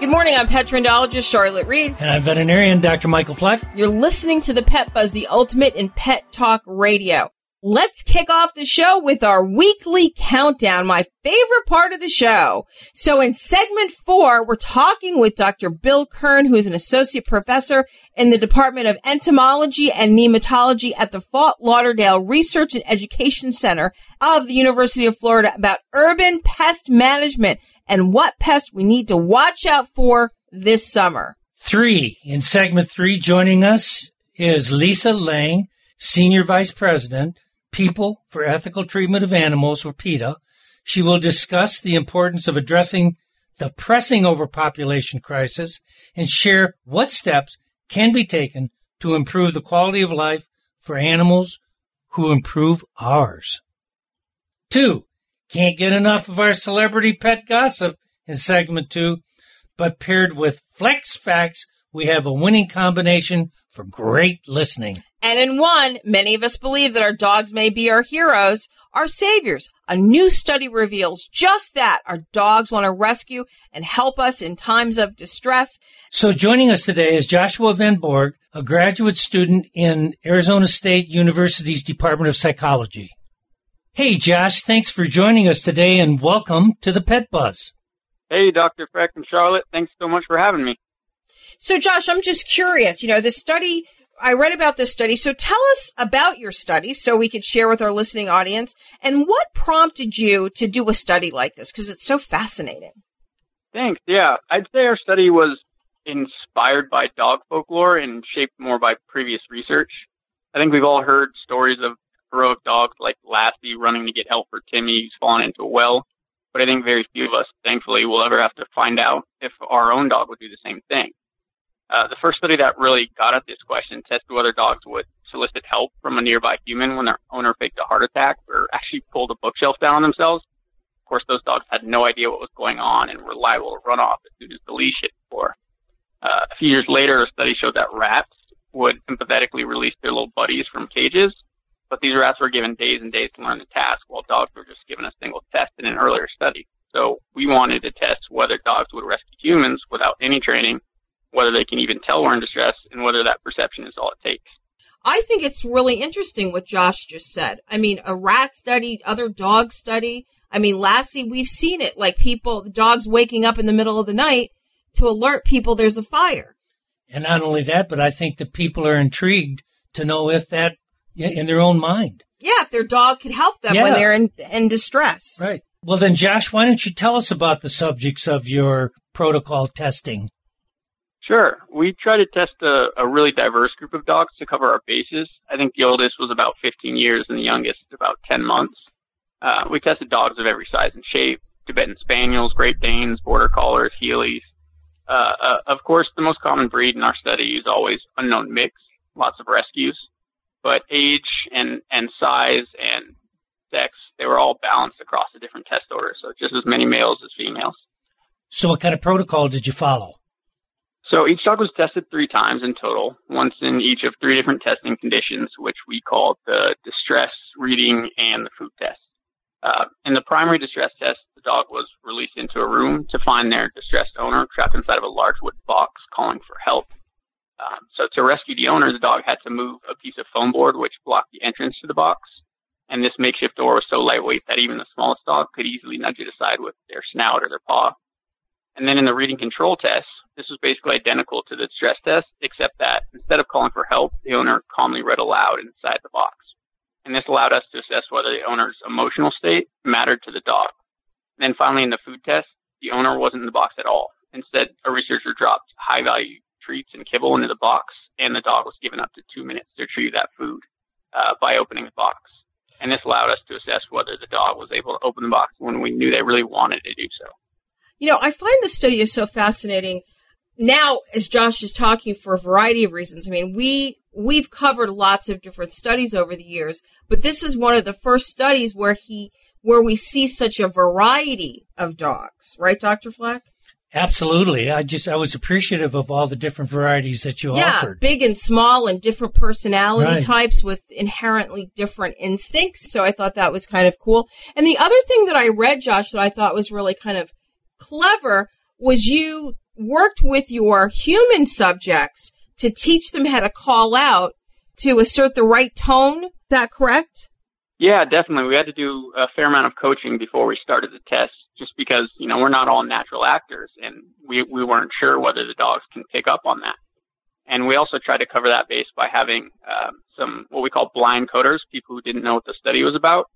Good morning. I'm pet trendologist Charlotte Reed. And I'm veterinarian Dr. Michael Fleck. You're listening to the Pet Buzz, the ultimate in pet talk radio. Let's kick off the show with our weekly countdown, my favorite part of the show. So in segment four, we're talking with Dr. Bill Kern, who is an associate professor in the Department of Entomology and Nematology at the Fort Lauderdale Research and Education Center of the University of Florida about urban pest management and what pests we need to watch out for this summer. Three. In segment three, joining us is Lisa Lange, Senior Vice President, People for Ethical Treatment of Animals, or PETA. She will discuss the importance of addressing the pressing overpopulation crisis and share what steps can be taken to improve the quality of life for animals who improve ours. Two, can't get enough of our celebrity pet gossip in segment two, but paired with Fleck's facts, we have a winning combination for great listening. And in one, many of us believe that our dogs may be our heroes, our saviors. A new study reveals just that. Our dogs want to rescue and help us in times of distress. So joining us today is Joshua Van Bourg, a graduate student in Arizona State University's Department of Psychology. Hey Josh, thanks for joining us today and welcome to the Pet Buzz. Hey, Dr. Fleck and Charlotte. Thanks so much for having me. So Josh, I'm just curious, you know, the study, I read about this study. So tell us about your study so we could share with our listening audience and what prompted you to do a study like this? Cause it's so fascinating. Thanks. Yeah, I'd say our study was inspired by dog folklore and shaped more by previous research. I think we've all heard stories of heroic dogs like Lassie running to get help for Timmy who's fallen into a well, but I think very few of us, thankfully, will ever have to find out if our own dog would do the same thing. Uh, the first study that really got at this question tested whether dogs would solicit help from a nearby human when their owner faked a heart attack or actually pulled a bookshelf down on themselves. Of course, those dogs had no idea what was going on and were liable to run off as soon as the leash hit floor. Uh, a few years later, a study showed that rats would empathetically release their little buddies from cages, but these rats were given days and days to learn the task, while dogs were just given a single test in an earlier study. So we wanted to test whether dogs would rescue humans without any training, whether they can even tell we're in distress, and whether that perception is all it takes. I think it's really interesting what Josh just said. I mean, a rat study, other dog study. I mean, Lassie, we've seen it. Like people, the dogs waking up in the middle of the night to alert people there's a fire. And not only that, but I think the people are intrigued to know if that in their own mind. Yeah, if their dog could help them when they're in, in distress. Right. Well, then, Josh, why don't you tell us about the subjects of your protocol testing? Sure. We try to test a, a really diverse group of dogs to cover our bases. I think the oldest was about 15 years and the youngest is about 10 months. Uh, we tested dogs of every size and shape, Tibetan Spaniels, Great Danes, Border Collies, Heelers. Uh, uh, of course, the most common breed in our study is always unknown mix, lots of rescues. But age and, and size and sex, they were all balanced across the different test orders. So just as many males as females. So, what kind of protocol did you follow? So each dog was tested three times in total, once in each of three different testing conditions, which we called the distress, reading, and the food test. Uh, in the primary distress test, the dog was released into a room to find their distressed owner trapped inside of a large wood box calling for help. Um, so to rescue the owner, the dog had to move a piece of foam board which blocked the entrance to the box. And this makeshift door was so lightweight that even the smallest dog could easily nudge it aside with their snout or their paw. And then in the reading control test, this was basically identical to the stress test, except that instead of calling for help, the owner calmly read aloud inside the box. And this allowed us to assess whether the owner's emotional state mattered to the dog. And then finally in the food test, the owner wasn't in the box at all. Instead, a researcher dropped high value treats and kibble into the box, and the dog was given up to two minutes to retrieve that food uh, by opening the box. And this allowed us to assess whether the dog was able to open the box when we knew they really wanted to do so. You know, I find the study is so fascinating now as Josh is talking for a variety of reasons. I mean, we we've covered lots of different studies over the years, but this is one of the first studies where he where we see such a variety of dogs, right, Dr. Fleck? Absolutely. I just I was appreciative of all the different varieties that you yeah, offered. big and small and different personality Right. types with inherently different instincts. So I thought that was kind of cool. And the other thing that I read, Josh, that I thought was really kind of clever was you worked with your human subjects to teach them how to call out to assert the right tone. Is that correct? Yeah, definitely. We had to do a fair amount of coaching before we started the test, just because you know we're not all natural actors, and we we weren't sure whether the dogs can pick up on that. And we also tried to cover that base by having um, some what we call blind coders, people who didn't know what the study was about,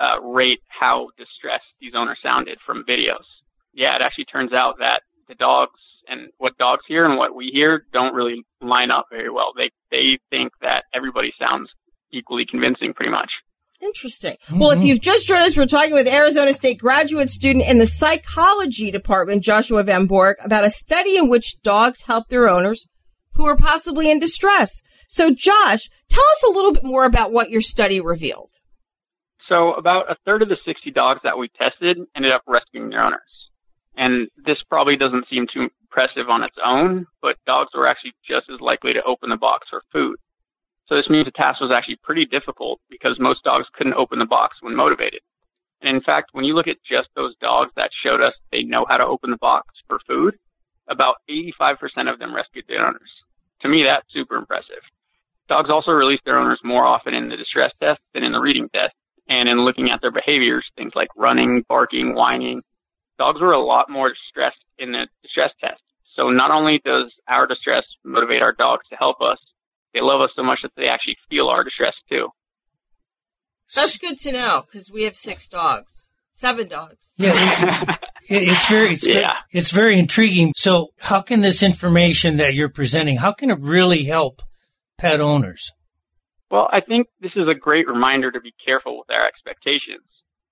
uh, rate how distressed these owners sounded from videos. Yeah, it actually turns out that the dogs and what dogs hear and what we hear don't really line up very well. They they think that everybody sounds equally convincing, pretty much. Interesting. Well, if mm-hmm. you've just joined us, we're talking with Arizona State graduate student in the psychology department, Joshua Van Bourg, about a study in which dogs help their owners who are possibly in distress. So, Josh, tell us a little bit more about what your study revealed. So about a third of the 60 dogs that we tested ended up rescuing their owners. And this probably doesn't seem too impressive on its own, but dogs were actually just as likely to open the box for food. So this means the task was actually pretty difficult because most dogs couldn't open the box when motivated. And in fact, when you look at just those dogs that showed us they know how to open the box for food, about 85% of them rescued their owners. To me, that's super impressive. Dogs also release their owners more often in the distress test than in the reading test. And in looking at their behaviors, things like running, barking, whining, dogs were a lot more distressed in the distress test. So not only does our distress motivate our dogs to help us, they love us so much that they actually feel our distress too. That's good to know because we have six dogs, seven dogs. Yeah, it- it- it's very it's, Yeah. it's very intriguing. So, how can this information that you're presenting, how can it really help pet owners? Well, I think this is a great reminder to be careful with our expectations.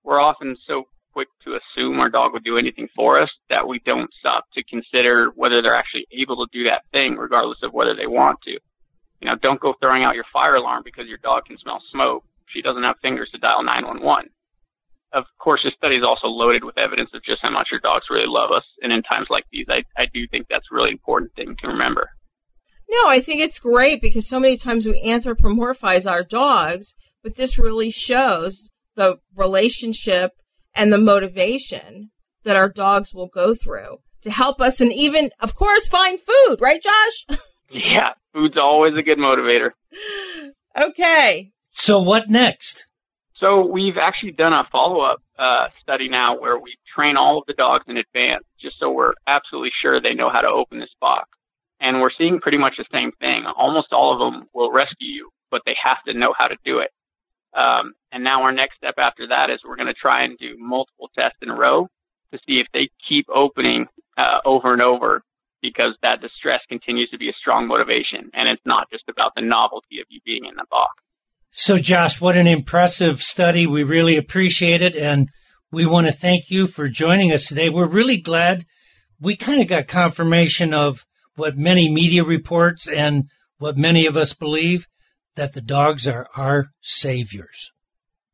We're often so quick to assume our dog would do anything for us that we don't stop to consider whether they're actually able to do that thing, regardless of whether they want to. You know, don't go throwing out your fire alarm because your dog can smell smoke. She doesn't have fingers to dial 911. Of course, this study is also loaded with evidence of just how much your dogs really love us. And in times like these, I, I do think that's a really important thing to remember. No, I think it's great because so many times we anthropomorphize our dogs, but this really shows the relationship and the motivation that our dogs will go through to help us and even, of course, find food, right, Josh? Yeah, food's always a good motivator. okay. So, what next? So we've actually done a follow-up uh, study now where we train all of the dogs in advance, just so we're absolutely sure they know how to open this box. And we're seeing pretty much the same thing. Almost all of them will rescue you, but they have to know how to do it. Um, and now our next step after that is we're going to try and do multiple tests in a row to see if they keep opening uh, over and over because that distress continues to be a strong motivation. And it's not just about the novelty of you being in the box. So, Josh, what an impressive study. We really appreciate it. And we want to thank you for joining us today. We're really glad we kind of got confirmation of what many media reports and what many of us believe that the dogs are our saviors.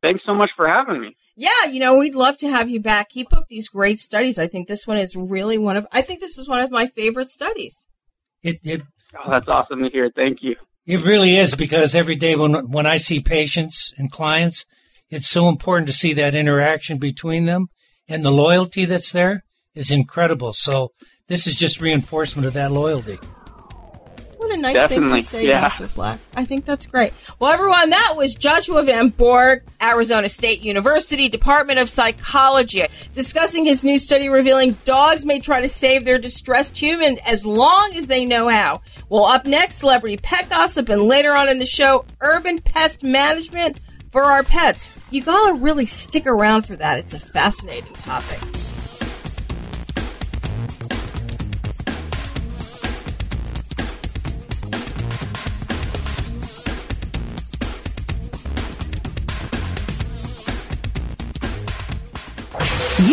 Thanks so much for having me. Yeah, you know, we'd love to have you back. Keep up these great studies. I think this one is really one of, I think this is one of my favorite studies. It, it, Oh, that's awesome to hear. Thank you. it really is because every day when, when I see patients and clients, it's so important to see that interaction between them and the loyalty that's there is incredible. So this is just reinforcement of that loyalty. A nice Definitely, thing to say, yeah. Dr. Fleck. I think that's great. Well, everyone, that was Joshua Van Bourg, Arizona State University Department of Psychology, discussing his new study revealing dogs may try to save their distressed human as long as they know how. Well, up next, celebrity pet gossip, and later on in the show, urban pest management for our pets. You gotta really stick around for that. It's a fascinating topic.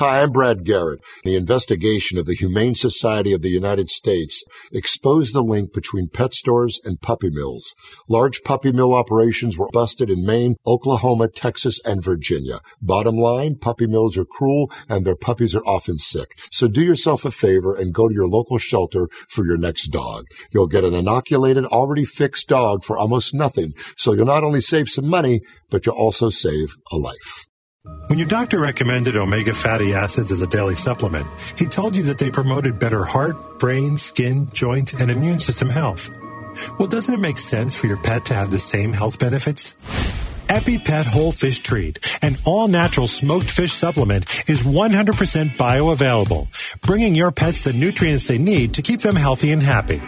Hi, I'm Brad Garrett. The investigation of the Humane Society of the United States exposed the link between pet stores and puppy mills. Large puppy mill operations were busted in Maine, Oklahoma, Texas, and Virginia. Bottom line, puppy mills are cruel and their puppies are often sick. So do yourself a favor and go to your local shelter for your next dog. You'll get an inoculated, already fixed dog for almost nothing. So you'll not only save some money, but you'll also save a life. When your doctor recommended omega fatty acids as a daily supplement, he told you that they promoted better heart, brain, skin, joint, and immune system health. Well, doesn't it make sense for your pet to have the same health benefits? EpiPet Whole Fish Treat, an all natural smoked fish supplement, is 100% bioavailable, bringing your pets the nutrients they need to keep them healthy and happy.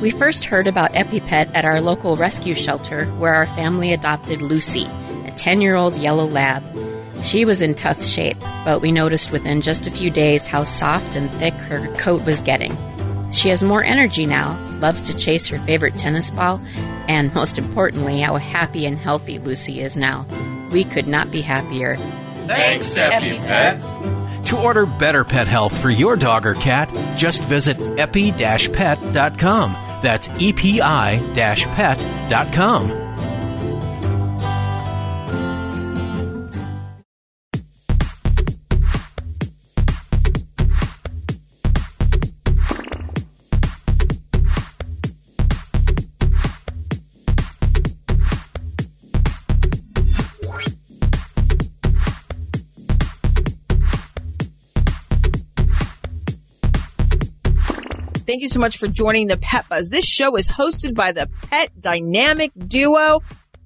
We first heard about EpiPet at our local rescue shelter where our family adopted Lucy, a 10 year old yellow lab. She was in tough shape, but we noticed within just a few days how soft and thick her coat was getting. She has more energy now, loves to chase her favorite tennis ball, and most importantly, how happy and healthy Lucy is now. We could not be happier. Thanks, EpiPet. To order better pet health for your dog or cat, just visit epi-pet.com. That's epi-pet.com. Thank you so much for joining the Pet Buzz. This show is hosted by the Pet Dynamic Duo.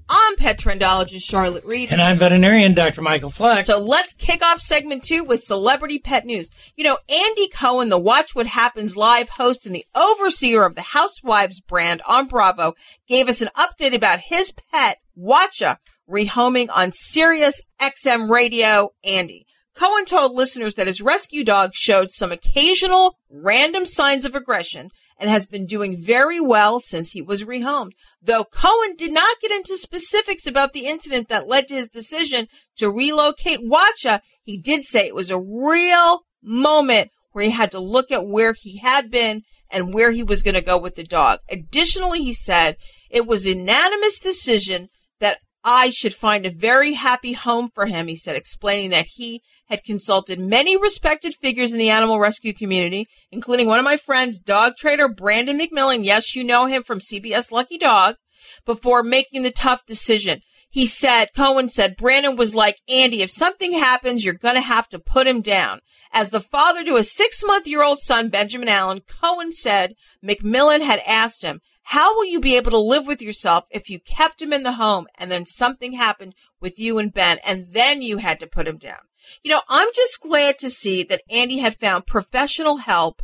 I'm pet trendologist Charlotte Reed. And I'm veterinarian Dr. Michael Fleck. So let's kick off segment two with celebrity pet news. You know, Andy Cohen, the Watch What Happens live host and the overseer of the Housewives brand on Bravo, gave us an update about his pet, Wacha, rehoming on Sirius XM radio. Andy. Cohen told listeners that his rescue dog showed some occasional random signs of aggression and has been doing very well since he was rehomed. Though Cohen did not get into specifics about the incident that led to his decision to relocate Wacha, he did say it was a real moment where he had to look at where he had been and where he was going to go with the dog. Additionally, he said it was a unanimous decision that I should find a very happy home for him, he said, explaining that he had consulted many respected figures in the animal rescue community, including one of my friends, dog trader Brandon McMillan. Yes, you know him from CBS Lucky Dog, before making the tough decision. He said, Cohen said, Brandon was like, Andy, if something happens, you're going to have to put him down. As the father to a six month year old son, Benjamin Allen, Cohen said McMillan had asked him, how will you be able to live with yourself if you kept him in the home and then something happened with you and Ben and then you had to put him down? You know, I'm just glad to see that Andy had found professional help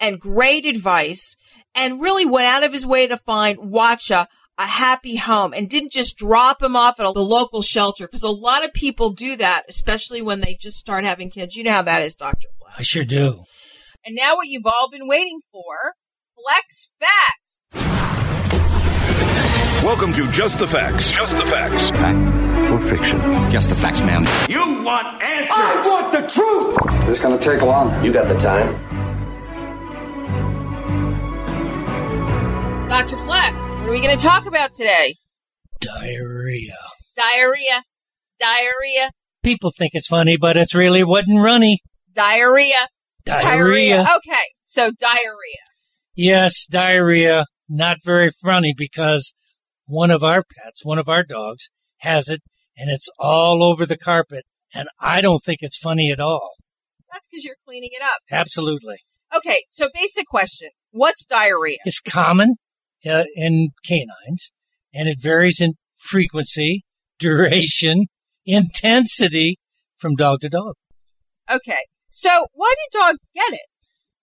and great advice and really went out of his way to find Wacha a happy home and didn't just drop him off at the local shelter because a lot of people do that, especially when they just start having kids. You know how that is, Dr. Fleck. I sure do. And now what you've all been waiting for, Fleck's Facts. Welcome to Just the Facts. Just the Facts. Fact or fiction? Just the facts, ma'am. You want answers. I want the truth. This is going to take long. You got the time. Dr. Fleck, what are we going to talk about today? Diarrhea. Diarrhea. Diarrhea. People think it's funny, but it's really wooden runny. Diarrhea. Diarrhea. diarrhea. Okay, so diarrhea. Yes, diarrhea. Not very funny because one of our pets, one of our dogs, has it and it's all over the carpet. And I don't think it's funny at all. That's because you're cleaning it up. Absolutely. Okay, so basic question. What's diarrhea? It's common uh, in canines and it varies in frequency, duration, intensity from dog to dog. Okay. So why do dogs get it?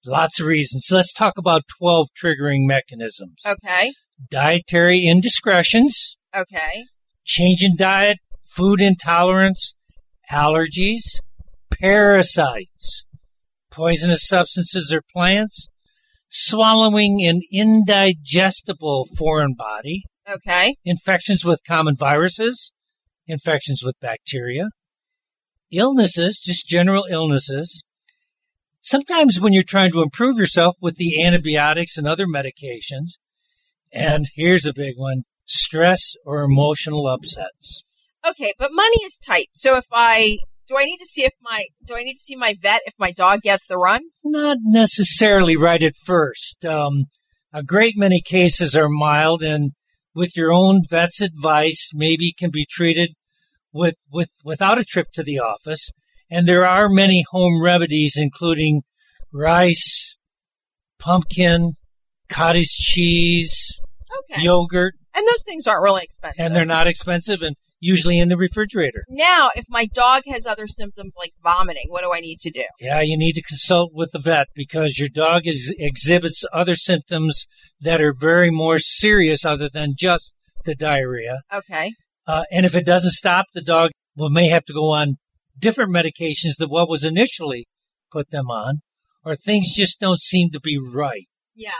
Lots of reasons. Let's talk about 12 triggering mechanisms. Okay. Dietary indiscretions, Okay. change in diet, food intolerance, allergies, parasites, poisonous substances or plants, swallowing an indigestible foreign body, Okay. infections with common viruses, infections with bacteria, illnesses, just general illnesses. Sometimes when you're trying to improve yourself with the antibiotics and other medications, and here's a big one, stress or emotional upsets. Okay, but money is tight. So if I do I need to see if my do I need to see my vet if my dog gets the runs? Not necessarily right at first. Um, a great many cases are mild and with your own vet's advice maybe can be treated with, with without a trip to the office. And there are many home remedies including rice, pumpkin, cottage cheese, Okay. yogurt, And those things aren't really expensive. and they're not expensive and usually in the refrigerator. Now, if my dog has other symptoms like vomiting, what do I need to do? Yeah, you need to consult with the vet because your dog is, exhibits other symptoms that are very more serious other than just the diarrhea. Okay. Uh, and if it doesn't stop, the dog will may have to go on different medications than what was initially put them on, or things just don't seem to be right. Yeah.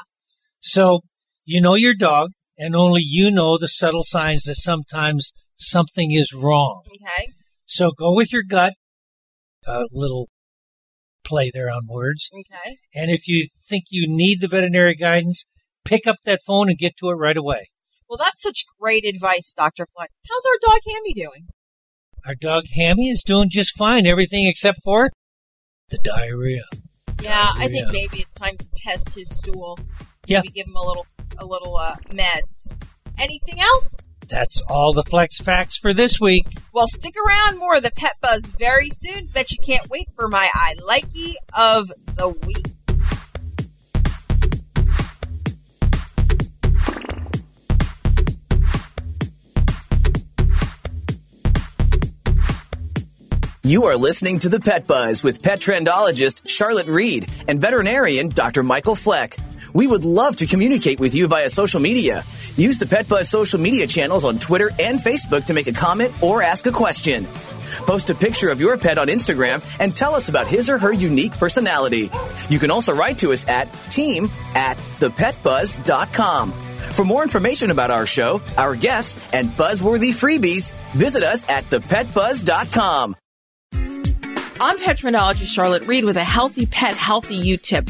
So you know your dog, and only you know the subtle signs that sometimes something is wrong. Okay. So go with your gut. A little play there on words. Okay. And if you think you need the veterinary guidance, pick up that phone and get to it right away. Well, that's such great advice, Dr. Fleck. How's our dog Hammy doing? Our dog Hammy is doing just fine, everything except for the diarrhea. Yeah, I think maybe it's time to test his stool. Yeah. Maybe give him a little a little uh, meds. Anything else? That's all the Fleck's facts for this week. Well, stick around. More of the Pet Buzz very soon. Bet you can't wait for my I likey of the week. You are listening to the Pet Buzz with pet trendologist Charlotte Reed and veterinarian Dr. Michael Fleck. We would love to communicate with you via social media. Use the Pet Buzz social media channels on Twitter and Facebook to make a comment or ask a question. Post a picture of your pet on Instagram and tell us about his or her unique personality. You can also write to us at team at thepetbuzz.com. For more information about our show, our guests, and buzzworthy freebies, visit us at thepetbuzz.com. I'm petrendologist Charlotte Reed with a healthy pet, healthy you tip.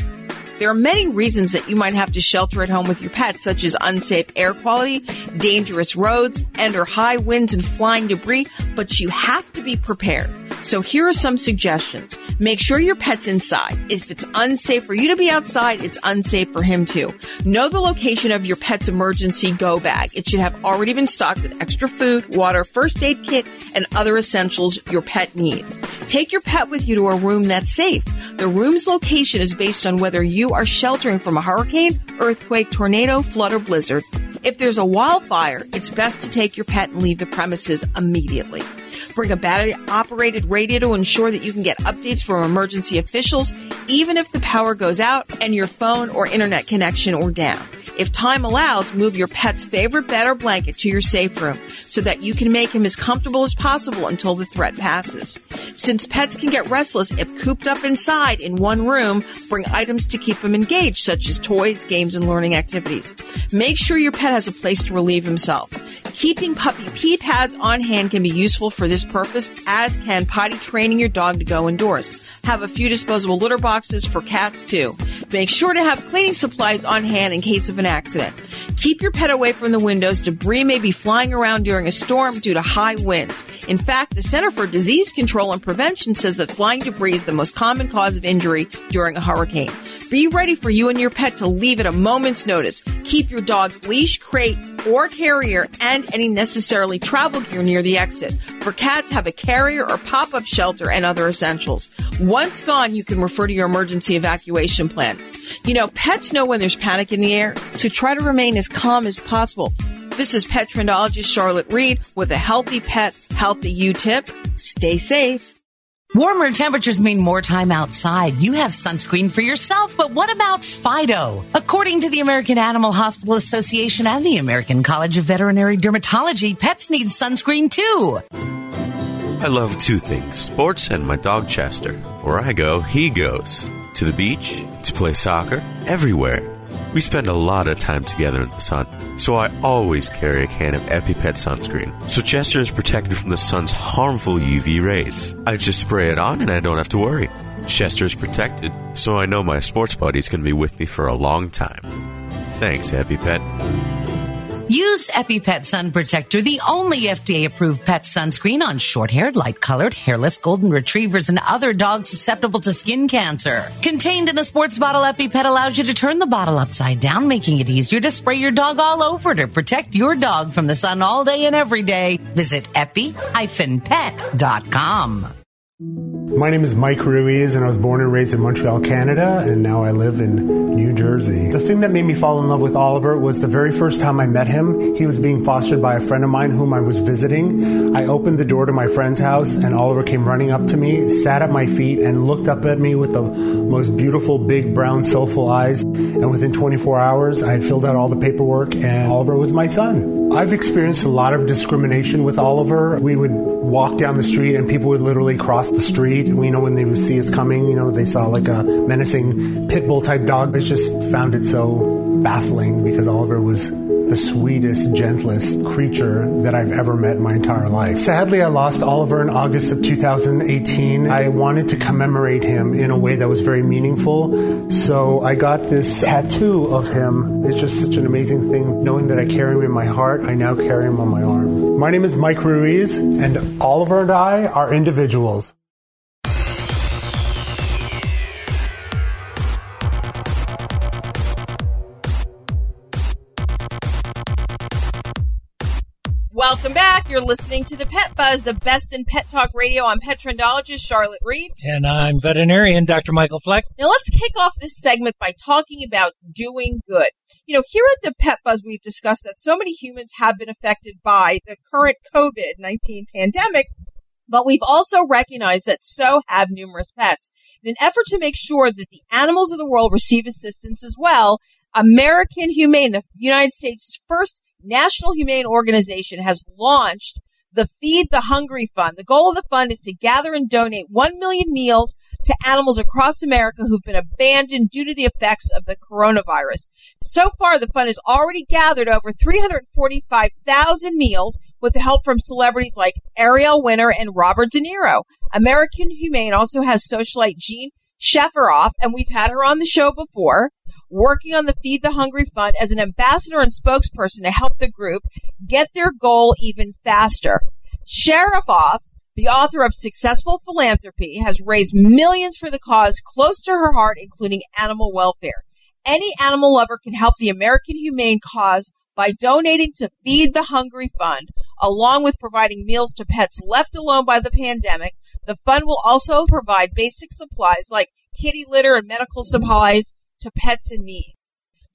There are many reasons that you might have to shelter at home with your pet, such as unsafe air quality, dangerous roads, and or high winds and flying debris, but you have to be prepared. So here are some suggestions. Make sure your pet's inside. If it's unsafe for you to be outside, it's unsafe for him too. Know the location of your pet's emergency go bag. It should have already been stocked with extra food, water, first aid kit, and other essentials your pet needs. Take your pet with you to a room that's safe. The room's location is based on whether you are sheltering from a hurricane, earthquake, tornado, flood, or blizzard. If there's a wildfire, it's best to take your pet and leave the premises immediately. Bring a battery operated radio to ensure that you can get updates from emergency officials, even if the power goes out and your phone or internet connection or down. If time allows, move your pet's favorite bed or blanket to your safe room so that you can make him as comfortable as possible until the threat passes. Since pets can get restless if cooped up inside in one room, bring items to keep him engaged, such as toys, games, and learning activities. Make sure your pet has a place to relieve himself. Keeping puppy pee pads on hand can be useful for this purpose, as can potty training your dog to go indoors. Have a few disposable litter boxes for cats too. Make sure to have cleaning supplies on hand in case of an accident. Keep your pet away from the windows. Debris may be flying around during a storm due to high winds. In fact, the Center for Disease Control and Prevention says that flying debris is the most common cause of injury during a hurricane. Be ready for you and your pet to leave at a moment's notice. Keep your dog's leash, crate, or carrier and any necessarily travel gear near the exit. For cats, have a carrier or pop-up shelter and other essentials. Once gone, you can refer to your emergency evacuation plan. You know, pets know when there's panic in the air, so try to remain as calm as possible. This is pet trendologist Charlotte Reed with a healthy pet, healthy you tip. Stay safe. Warmer temperatures mean more time outside. You have sunscreen for yourself, but what about Fido? According to the American Animal Hospital Association and the American College of Veterinary Dermatology, pets need sunscreen too. I love two things sports and my dog Chester. Where I go, he goes. To the beach, to play soccer, everywhere. We spend a lot of time together in the sun, so I always carry a can of EpiPet sunscreen. So Chester is protected from the sun's harmful UV rays. I just spray it on and I don't have to worry. Chester is protected, so I know my sports buddy's going to be with me for a long time. Thanks, EpiPet. Use EpiPet Sun Protector, the only FDA approved pet sunscreen on short haired, light colored, hairless golden retrievers and other dogs susceptible to skin cancer. Contained in a sports bottle, EpiPet allows you to turn the bottle upside down, making it easier to spray your dog all over to protect your dog from the sun all day and every day. Visit epi-pet.com. My name is Mike Ruiz, and I was born and raised in Montreal, Canada, and now I live in New Jersey. The thing that made me fall in love with Oliver was the very first time I met him. He was being fostered by a friend of mine whom I was visiting. I opened the door to my friend's house, and Oliver came running up to me, sat at my feet, and looked up at me with the most beautiful, big, brown, soulful eyes. And within 24 hours, I had filled out all the paperwork, and Oliver was my son. I've experienced a lot of discrimination with Oliver. We would walk down the street, and people would literally cross the street. We know when they would see us coming, you know, they saw like a menacing pit bull type dog. I just found it so baffling because Oliver was the sweetest, gentlest creature that I've ever met in my entire life. Sadly, I lost Oliver in August of 2018. I wanted to commemorate him in a way that was very meaningful. So I got this tattoo of him. It's just such an amazing thing knowing that I carry him in my heart. I now carry him on my arm. My name is Mike Ruiz, and Oliver and I are individuals. Welcome back. You're listening to the Pet Buzz, the best in pet talk radio. I'm pet trendologist Charlotte Reed. And I'm veterinarian Dr. Michael Fleck. Now let's kick off this segment by talking about doing good. You know, here at the Pet Buzz, we've discussed that so many humans have been affected by the current COVID-19 pandemic, but we've also recognized that so have numerous pets. In an effort to make sure that the animals of the world receive assistance as well, American Humane, the United States' first National Humane Organization has launched the Feed the Hungry Fund. The goal of the fund is to gather and donate 1 million meals to animals across America who've been abandoned due to the effects of the coronavirus. So far, the fund has already gathered over 345,000 meals with the help from celebrities like Ariel Winter and Robert De Niro. American Humane also has socialite Jean Shafiroff, and we've had her on the show before working on the Feed the Hungry Fund as an ambassador and spokesperson to help the group get their goal even faster. Shafiroff, the author of Successful Philanthropy, has raised millions for the cause close to her heart, including animal welfare. Any animal lover can help the American Humane Cause by donating to Feed the Hungry Fund, along with providing meals to pets left alone by the pandemic. The fund will also provide basic supplies like kitty litter and medical supplies to pets in need.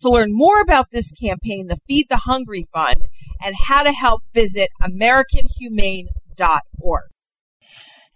To learn more about this campaign, the Feed the Hungry Fund, and how to help, visit AmericanHumane.org.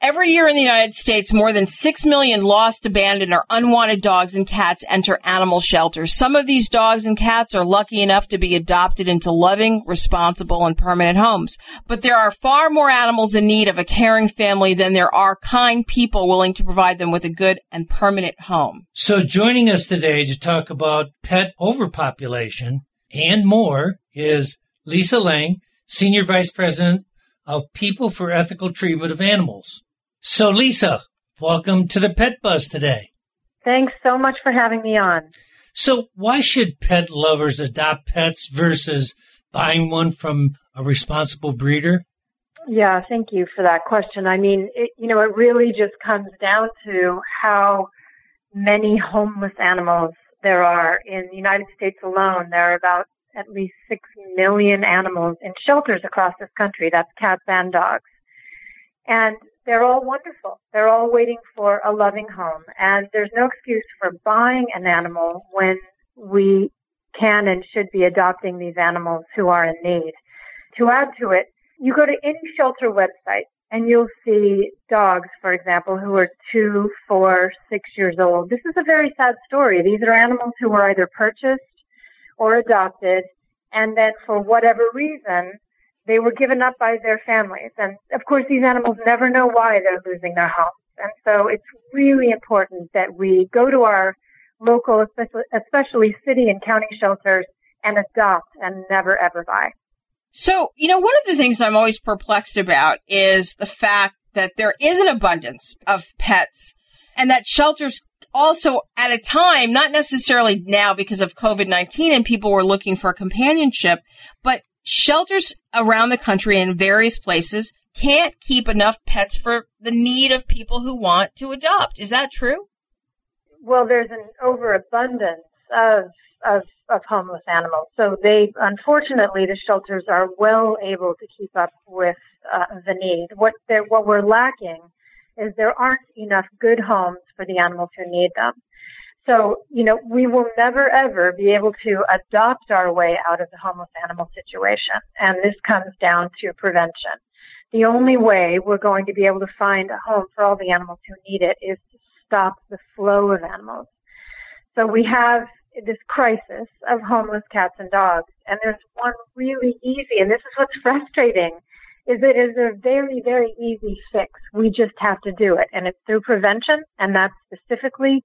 Every year in the United States, more than 6 million lost, abandoned, or unwanted dogs and cats enter animal shelters. Some of these dogs and cats are lucky enough to be adopted into loving, responsible, and permanent homes. But there are far more animals in need of a caring family than there are kind people willing to provide them with a good and permanent home. So joining us today to talk about pet overpopulation and more is Lisa Lange, Senior Vice President of People for Ethical Treatment of Animals. So, Lisa, welcome to the Pet Buzz today. Thanks so much for having me on. So, why should pet lovers adopt pets versus buying one from a responsible breeder? Yeah, thank you for that question. I mean, it, you know, it really just comes down to how many homeless animals there are in the United States alone. There are about at least 6 million animals in shelters across this country. That's cats and dogs. And they're all wonderful. They're all waiting for a loving home. And there's no excuse for buying an animal when we can and should be adopting these animals who are in need. To add to it, you go to any shelter website and you'll see dogs, for example, who are two, four, six years old. This is a very sad story. These are animals who were either purchased or adopted, and then for whatever reason, they were given up by their families. And of course, these animals never know why they're losing their homes. And so it's really important that we go to our local, especially, especially city and county shelters and adopt and never ever buy. So, you know, one of the things I'm always perplexed about is the fact that there is an abundance of pets and that shelters also at a time, not necessarily now because of COVID-19 and people were looking for companionship, but shelters around the country in various places can't keep enough pets for the need of people who want to adopt. Is that true? Well, there's an overabundance of of, of homeless animals. So they, unfortunately, the shelters are well able to keep up with uh, the need. What what we're lacking is there aren't enough good homes for the animals who need them. So, you know, we will never ever be able to adopt our way out of the homeless animal situation. And this comes down to prevention. The only way we're going to be able to find a home for all the animals who need it is to stop the flow of animals. So we have this crisis of homeless cats and dogs. And there's one really easy, and this is what's frustrating, is it is a very, very easy fix. We just have to do it. And it's through prevention, and that's specifically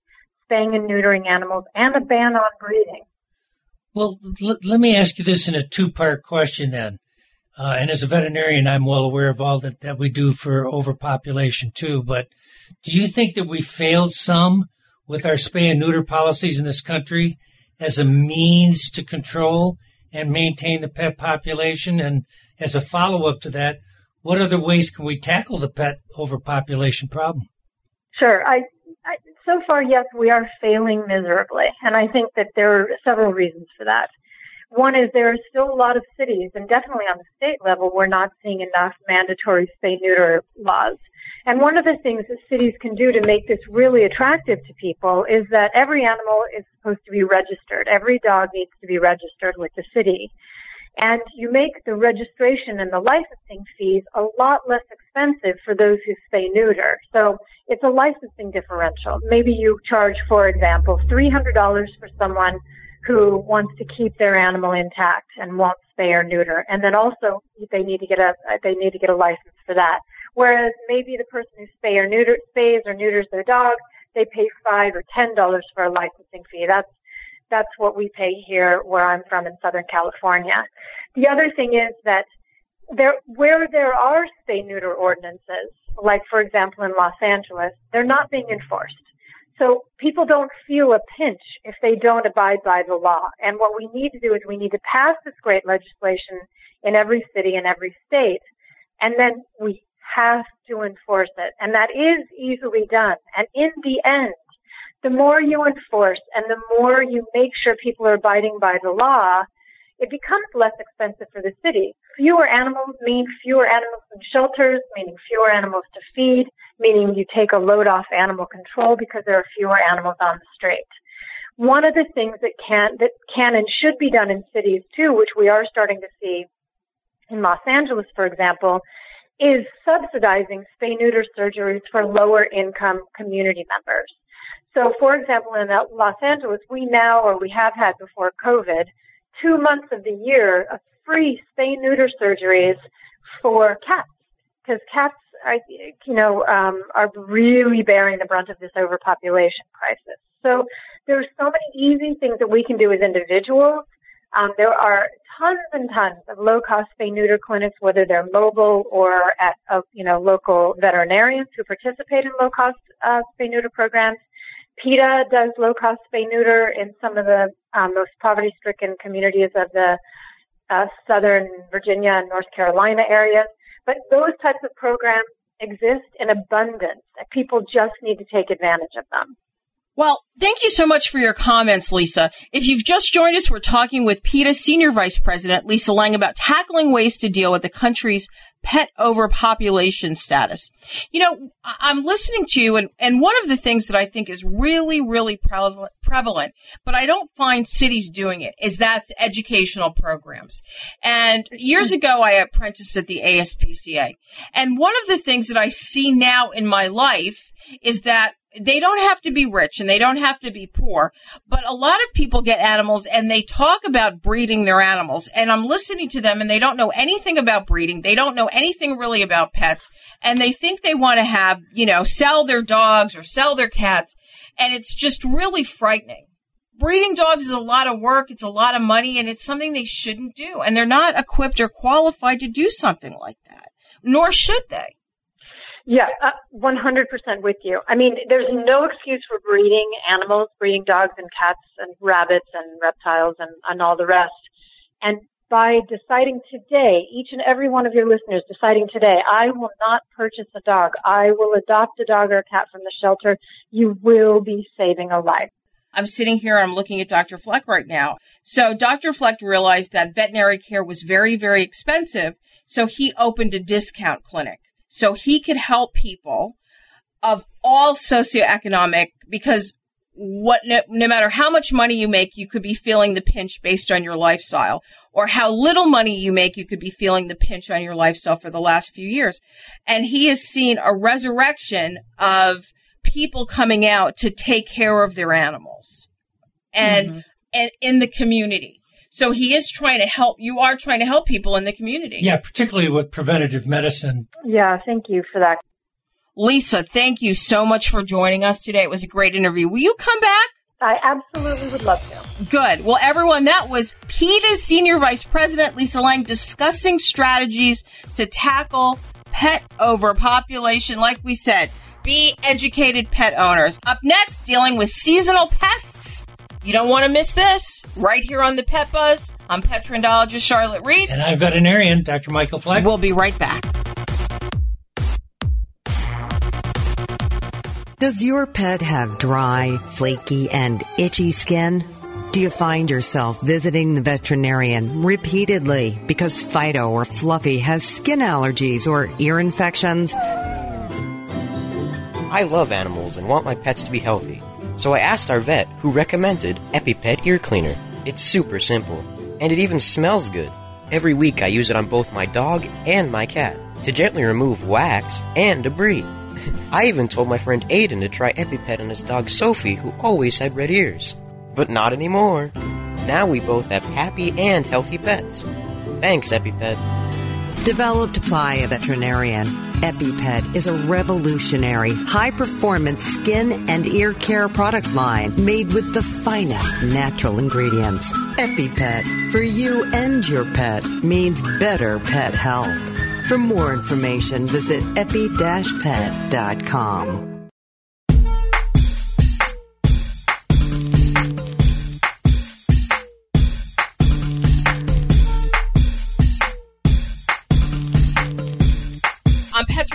spaying and neutering animals and a ban on breeding. Well, l- let me ask you this in a two part question then. Uh, and as a veterinarian, I'm well aware of all that, that we do for overpopulation too. But do you think that we failed some with our spay and neuter policies in this country as a means to control and maintain the pet population? And as a follow up to that, what other ways can we tackle the pet overpopulation problem? Sure. I, I, so far, yes, we are failing miserably. And I think that there are several reasons for that. One is there are still a lot of cities, and definitely on the state level, we're not seeing enough mandatory spay neuter laws. And one of the things that cities can do to make this really attractive to people is that every animal is supposed to be registered. Every dog needs to be registered with the city. And you make the registration and the licensing fees a lot less expensive for those who spay neuter. So it's a licensing differential. Maybe you charge, for example, $300 for someone who wants to keep their animal intact and won't spay or neuter. And then also they need to get a, they need to get a license for that. Whereas maybe the person who spay or neuter, spays or neuters their dog, they pay five or ten dollars for a licensing fee. That's that's what we pay here where I'm from in Southern California. The other thing is that there, where there are spay neuter ordinances, like for example in Los Angeles, they're not being enforced. So people don't feel a pinch if they don't abide by the law. And what we need to do is we need to pass this great legislation in every city and every state. And then we have to enforce it. And that is easily done. And in the end, the more you enforce and the more you make sure people are abiding by the law, it becomes less expensive for the city. Fewer animals mean fewer animals in shelters, meaning fewer animals to feed, meaning you take a load off animal control because there are fewer animals on the street. One of the things that can, that can and should be done in cities too, which we are starting to see in Los Angeles, for example, is subsidizing spay neuter surgeries for lower income community members. So, for example, in Los Angeles, we now, or we have had before COVID, two months of the year of free spay neuter surgeries for cats because cats are, you know, um, are really bearing the brunt of this overpopulation crisis. So there's so many easy things that we can do as individuals. Um, there are tons and tons of low-cost spay neuter clinics, whether they're mobile or at, uh, you know, local veterinarians who participate in low-cost uh, spay neuter programs. PETA does low-cost spay neuter in some of the um, most poverty-stricken communities of the uh, southern Virginia and North Carolina areas. But those types of programs exist in abundance. People just need to take advantage of them. Well, thank you so much for your comments, Lisa. If you've just joined us, we're talking with PETA Senior Vice President Lisa Lange about tackling ways to deal with the country's pet overpopulation status. You know, I'm listening to you and, and one of the things that I think is really, really prevalent, but I don't find cities doing it is that's educational programs. And years ago, I apprenticed at the ASPCA. And one of the things that I see now in my life is that they don't have to be rich and they don't have to be poor, but a lot of people get animals and they talk about breeding their animals. And I'm listening to them and they don't know anything about breeding. They don't know anything really about pets. And they think they want to have, you know, sell their dogs or sell their cats. And it's just really frightening. Breeding dogs is a lot of work. It's a lot of money and it's something they shouldn't do. And they're not equipped or qualified to do something like that, nor should they. Yeah, uh, 100% with you. I mean, there's no excuse for breeding animals, breeding dogs and cats and rabbits and reptiles and, and all the rest. And by deciding today, each and every one of your listeners deciding today, I will not purchase a dog. I will adopt a dog or a cat from the shelter. You will be saving a life. I'm sitting here, I'm looking at Dr. Fleck right now. So Dr. Fleck realized that veterinary care was very, very expensive. So he opened a discount clinic so he could help people of all socioeconomic because what no, no, matter how much money you make, you could be feeling the pinch based on your lifestyle, or how little money you make, you could be feeling the pinch on your lifestyle for the last few years. And he has seen a resurrection of people coming out to take care of their animals and mm-hmm. and in the community. So he is trying to help. You are trying to help people in the community. Yeah, particularly with preventative medicine. Yeah, thank you for that. Lisa, thank you so much for joining us today. It was a great interview. Will you come back? I absolutely would love to. Good. Well, everyone, that was PETA's Senior Vice President Lisa Lange discussing strategies to tackle pet overpopulation. Like we said, be educated pet owners. Up next, dealing with seasonal pests you don't want to miss this right here on the Pet Buzz. I'm petrendologist Charlotte Reed. And I'm veterinarian Dr. Michael Fleck. We'll be right back. Does your pet have dry, flaky, and itchy skin? Do you find yourself visiting the veterinarian repeatedly because Fido or Fluffy has skin allergies or ear infections? I love animals and want my pets to be healthy. So I asked our vet, who recommended EpiPet Ear Cleaner. It's super simple, and it even smells good. Every week I use it on both my dog and my cat to gently remove wax and debris. I even told my friend Aiden to try EpiPet on his dog Sophie, who always had red ears. But not anymore. Now we both have happy and healthy pets. Thanks, EpiPet. Developed by a veterinarian, EpiPet is a revolutionary, high performance skin and ear care product line made with the finest natural ingredients. EpiPet, for you and your pet, means better pet health. For more information, visit epi-pet.com.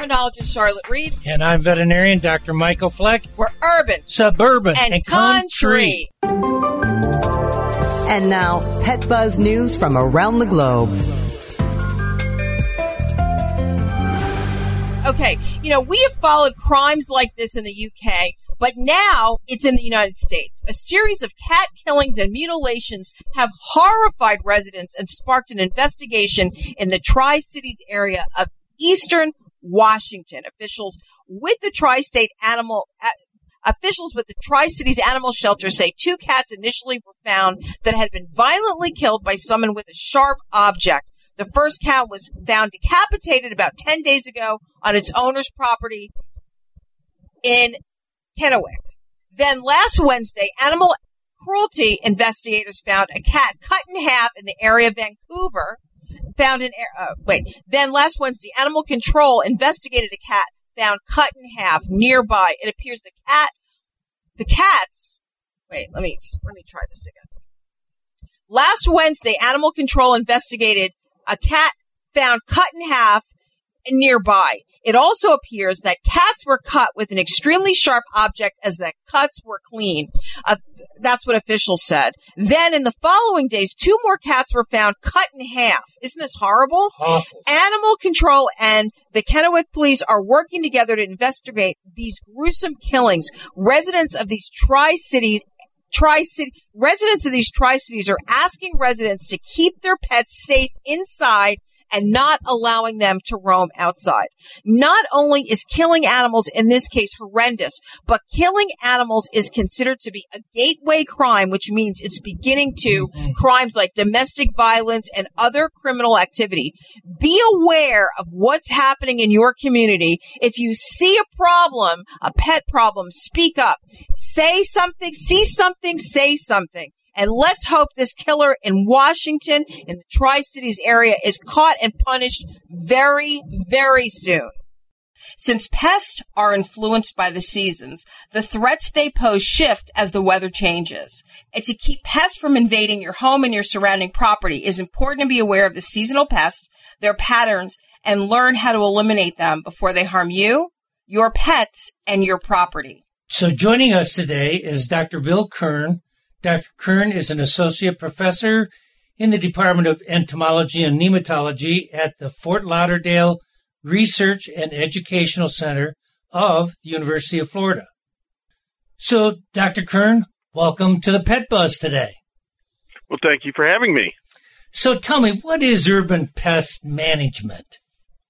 I'm petrendologist Charlotte Reed. And I'm veterinarian Dr. Michael Fleck. We're urban, suburban, and, and country. country. And now, Pet Buzz News from around the globe. Okay, you know, we have followed crimes like this in the UK, but now it's in the United States. A series of cat killings and mutilations have horrified residents and sparked an investigation in the Tri Cities area of eastern Washington. Officials with the tri-state animal Officials with the Tri Cities Animal Shelter say two cats initially were found that had been violently killed by someone with a sharp object. The first cat was found decapitated about 10 days ago on its owner's property in Kennewick. Then last Wednesday, animal cruelty investigators found a cat cut in half in the area of Vancouver found an uh, wait. Then last Wednesday, animal control investigated a cat found cut in half nearby. It appears the cat, the cats. Wait, let me just, let me try this again. Last Wednesday, animal control investigated a cat found cut in half nearby. It also appears that cats were cut with an extremely sharp object as the cuts were clean. Uh, that's what officials said. Then in the following days, two more cats were found cut in half. Isn't this horrible? Awful. Animal control and the Kennewick police are working together to investigate these gruesome killings. Residents of these tri-cities Tri-City residents of these Tri-Cities are asking residents to keep their pets safe inside and not allowing them to roam outside. Not only is killing animals in this case horrendous, but killing animals is considered to be a gateway crime, which means it's beginning to mm-hmm. crimes like domestic violence and other criminal activity. Be aware of what's happening in your community. If you see a problem, a pet problem, speak up. Say something, see something, say something. And let's hope this killer in Washington, in the Tri Cities area, is caught and punished very, very soon. Since pests are influenced by the seasons, the threats they pose shift as the weather changes. And to keep pests from invading your home and your surrounding property, is important to be aware of the seasonal pests, their patterns, and learn how to eliminate them before they harm you, your pets, and your property. So joining us today is Dr. Bill Kern. Dr. Kern is an associate professor in the Department of Entomology and Nematology at the Fort Lauderdale Research and Educational Center of the University of Florida. So, Dr. Kern, welcome to the Pet Buzz today. Well, thank you for having me. So, tell me, what is urban pest management?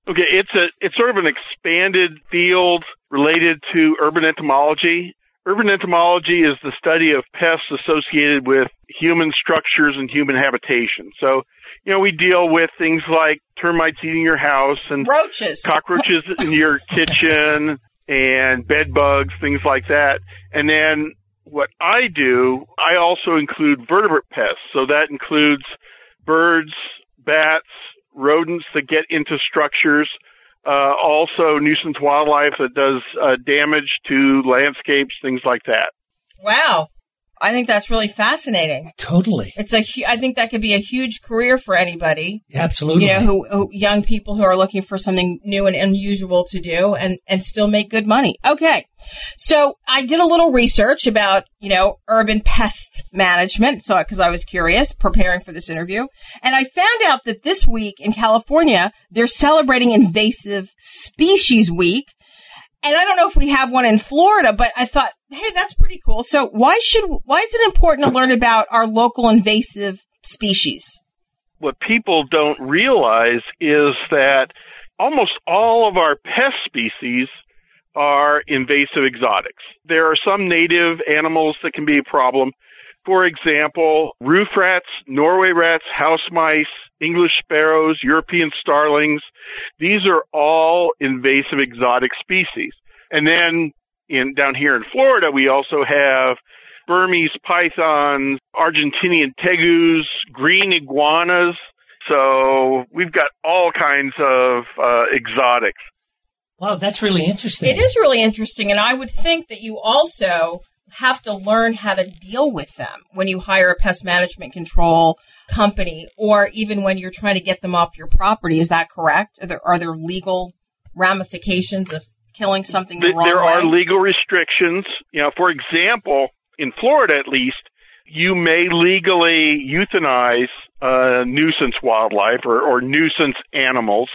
Okay, it's a it's sort of an expanded field related to urban entomology. Urban entomology is the study of pests associated with human structures and human habitation. So, you know, we deal with things like termites eating your house and roaches, cockroaches in your kitchen and bed bugs, things like that. And then what I do, I also include vertebrate pests. So that includes birds, bats, rodents that get into structures, uh, also nuisance wildlife that does uh, damage to landscapes, things like that. Wow. I think that's really fascinating. Totally. It's a, hu- I think that could be a huge career for anybody. Absolutely. You know, who, who young people who are looking for something new and unusual to do and, and still make good money. Okay. So I did a little research about, you know, urban pest management. So, cause I was curious preparing for this interview and I found out that this week in California, they're celebrating invasive species week. And I don't know if we have one in Florida, but I thought, hey, that's pretty cool. So why should, why is it important to learn about our local invasive species? What people don't realize is that almost all of our pest species are invasive exotics. There are some native animals that can be a problem. For example, roof rats, Norway rats, house mice, English sparrows, European starlings. These are all invasive exotic species. And then in down here in Florida, we also have Burmese pythons, Argentinian tegus, green iguanas. So we've got all kinds of uh, exotics. Wow, that's really interesting. It is really interesting. And I would think that you also have to learn how to deal with them when you hire a pest management control company or even when you're trying to get them off your property. Is that correct? Are there, are there legal ramifications of killing something the there way? are legal restrictions. You know, for example, in Florida at least, you may legally euthanize uh, nuisance wildlife or, or nuisance animals,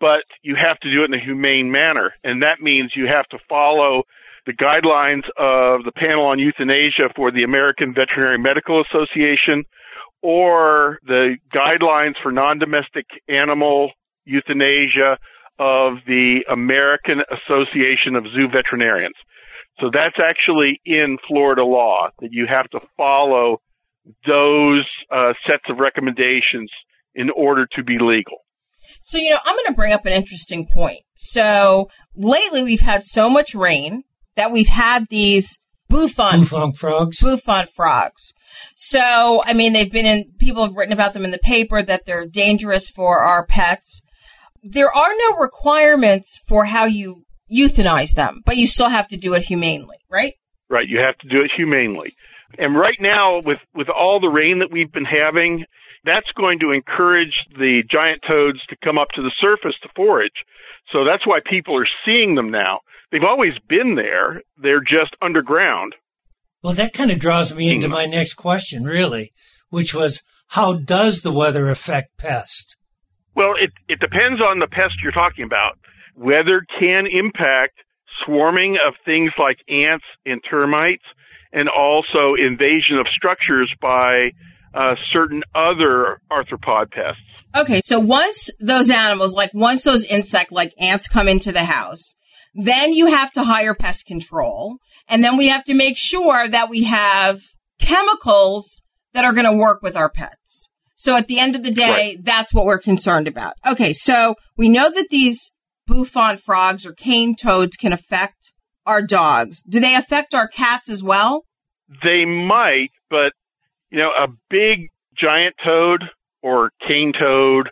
but you have to do it in a humane manner. And that means you have to follow the guidelines of the panel on euthanasia for the American Veterinary Medical Association or the guidelines for non-domestic animal euthanasia of the American Association of Zoo Veterinarians. So that's actually in Florida law that you have to follow those uh, sets of recommendations in order to be legal. So, you know, I'm going to bring up an interesting point. So, lately we've had so much rain that we've had these bouffant, Bouffant frogs. bouffant frogs. So, I mean, they've been in, people have written about them in the paper that they're dangerous for our pets. There are no requirements for how you euthanize them, but you still have to do it humanely, right? Right, you have to do it humanely. And right now, with with all the rain that we've been having, that's going to encourage the giant toads to come up to the surface to forage. So that's why people are seeing them now. They've always been there. They're just underground. Well, that kind of draws me into my next question, really, which was how does the weather affect pests? Well, it, it depends on the pest you're talking about. Weather can impact swarming of things like ants and termites and also invasion of structures by uh, certain other arthropod pests. Okay, so once those animals, like once those insect like ants come into the house, then you have to hire pest control. And then we have to make sure that we have chemicals that are going to work with our pets. So at the end of the day, right. that's what we're concerned about. Okay, so we know that these bouffant frogs or cane toads can affect our dogs. Do they affect our cats as well? They might, but you know, a big giant toad or cane toad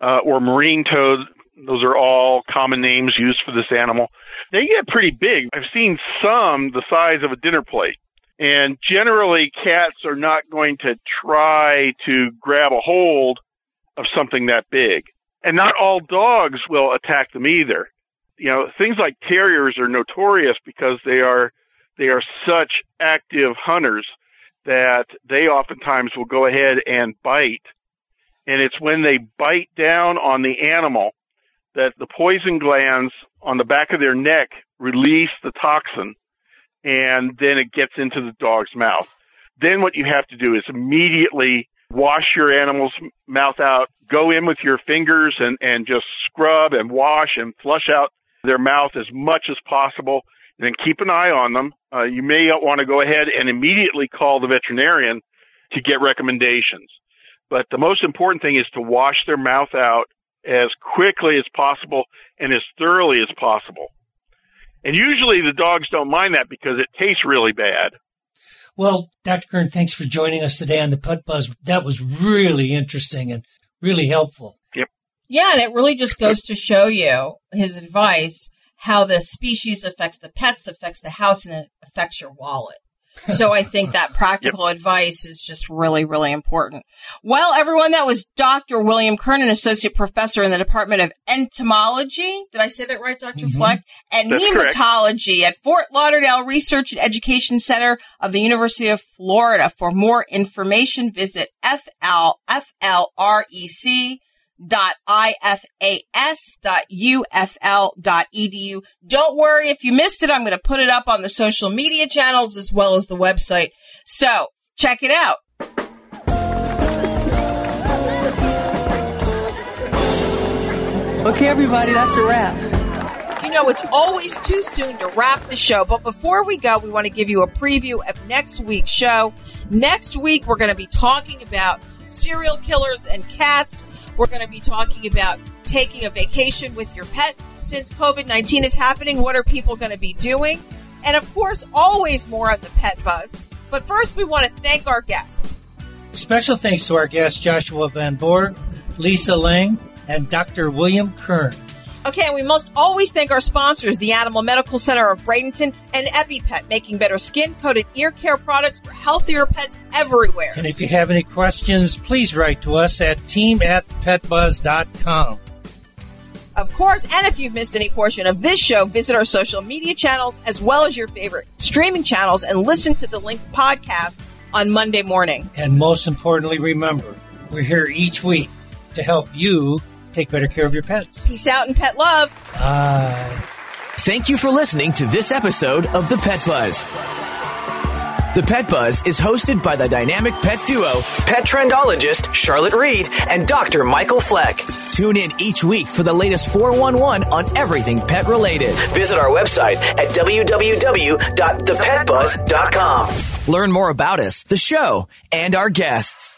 uh, or marine toad, those are all common names used for this animal. They get pretty big. I've seen some the size of a dinner plate. And generally, cats are not going to try to grab a hold of something that big. And not all dogs will attack them either. You know, things like terriers are notorious because they are they are such active hunters that they oftentimes will go ahead and bite. And it's when they bite down on the animal that the poison glands on the back of their neck release the toxin and then it gets into the dog's mouth. Then what you have to do is immediately wash your animal's mouth out, go in with your fingers and, and just scrub and wash and flush out their mouth as much as possible. And then keep an eye on them. Uh, you may want to go ahead and immediately call the veterinarian to get recommendations. But the most important thing is to wash their mouth out as quickly as possible and as thoroughly as possible. And usually the dogs don't mind that because it tastes really bad. Well, Dr. Kern, thanks for joining us today on the Pet Buzz. That was really interesting and really helpful. Yep. Yeah, and it really just goes to show you his advice how the species affects the pets, affects the house, and it affects your wallet. So I think that practical yep. advice is just really, really important. Well, everyone, that was Dr. William Kern an, Associate Professor in the Department of Entomology. Did I say that right, doctor mm-hmm. Fleck? And That's Nematology correct. at Fort Lauderdale Research and Education Center of the University of Florida. For more information, visit FLFLREC www.ifas.ufl.edu. Don't worry if you missed it. I'm going to put it up on the social media channels as well as the website. So check it out. Okay, everybody, that's a wrap. You know, it's always too soon to wrap the show, but before we go, we want to give you a preview of next week's show. Next week, we're going to be talking about serial killers and cats. We're going to be talking about taking a vacation with your pet. Since COVID 19 is happening, what are people going to be doing? And of course, always more on the Pet Buzz. But first, we want to thank our guests. Special thanks to our guests Joshua Van Bourg, Lisa Lange, and Dr. William Kern. Okay, and we must always thank our sponsors, the Animal Medical Center of Bradenton and EpiPet, making better skin coated ear care products for healthier pets everywhere. And if you have any questions, please write to us at team at petbuzz.com. Of course, and if you've missed any portion of this show, visit our social media channels as well as your favorite streaming channels and listen to the link podcast on Monday morning. And most importantly, remember, we're here each week to help you take better care of your pets. Peace out and pet love. Bye. Thank you for listening to this episode of The Pet Buzz. The Pet Buzz is hosted by the dynamic pet duo, petrendologist Charlotte Reed and Dr. Michael Fleck. Tune in each week for the latest 411 on everything pet related. Visit our website at www.thepetbuzz.com. Learn more about us, the show, and our guests.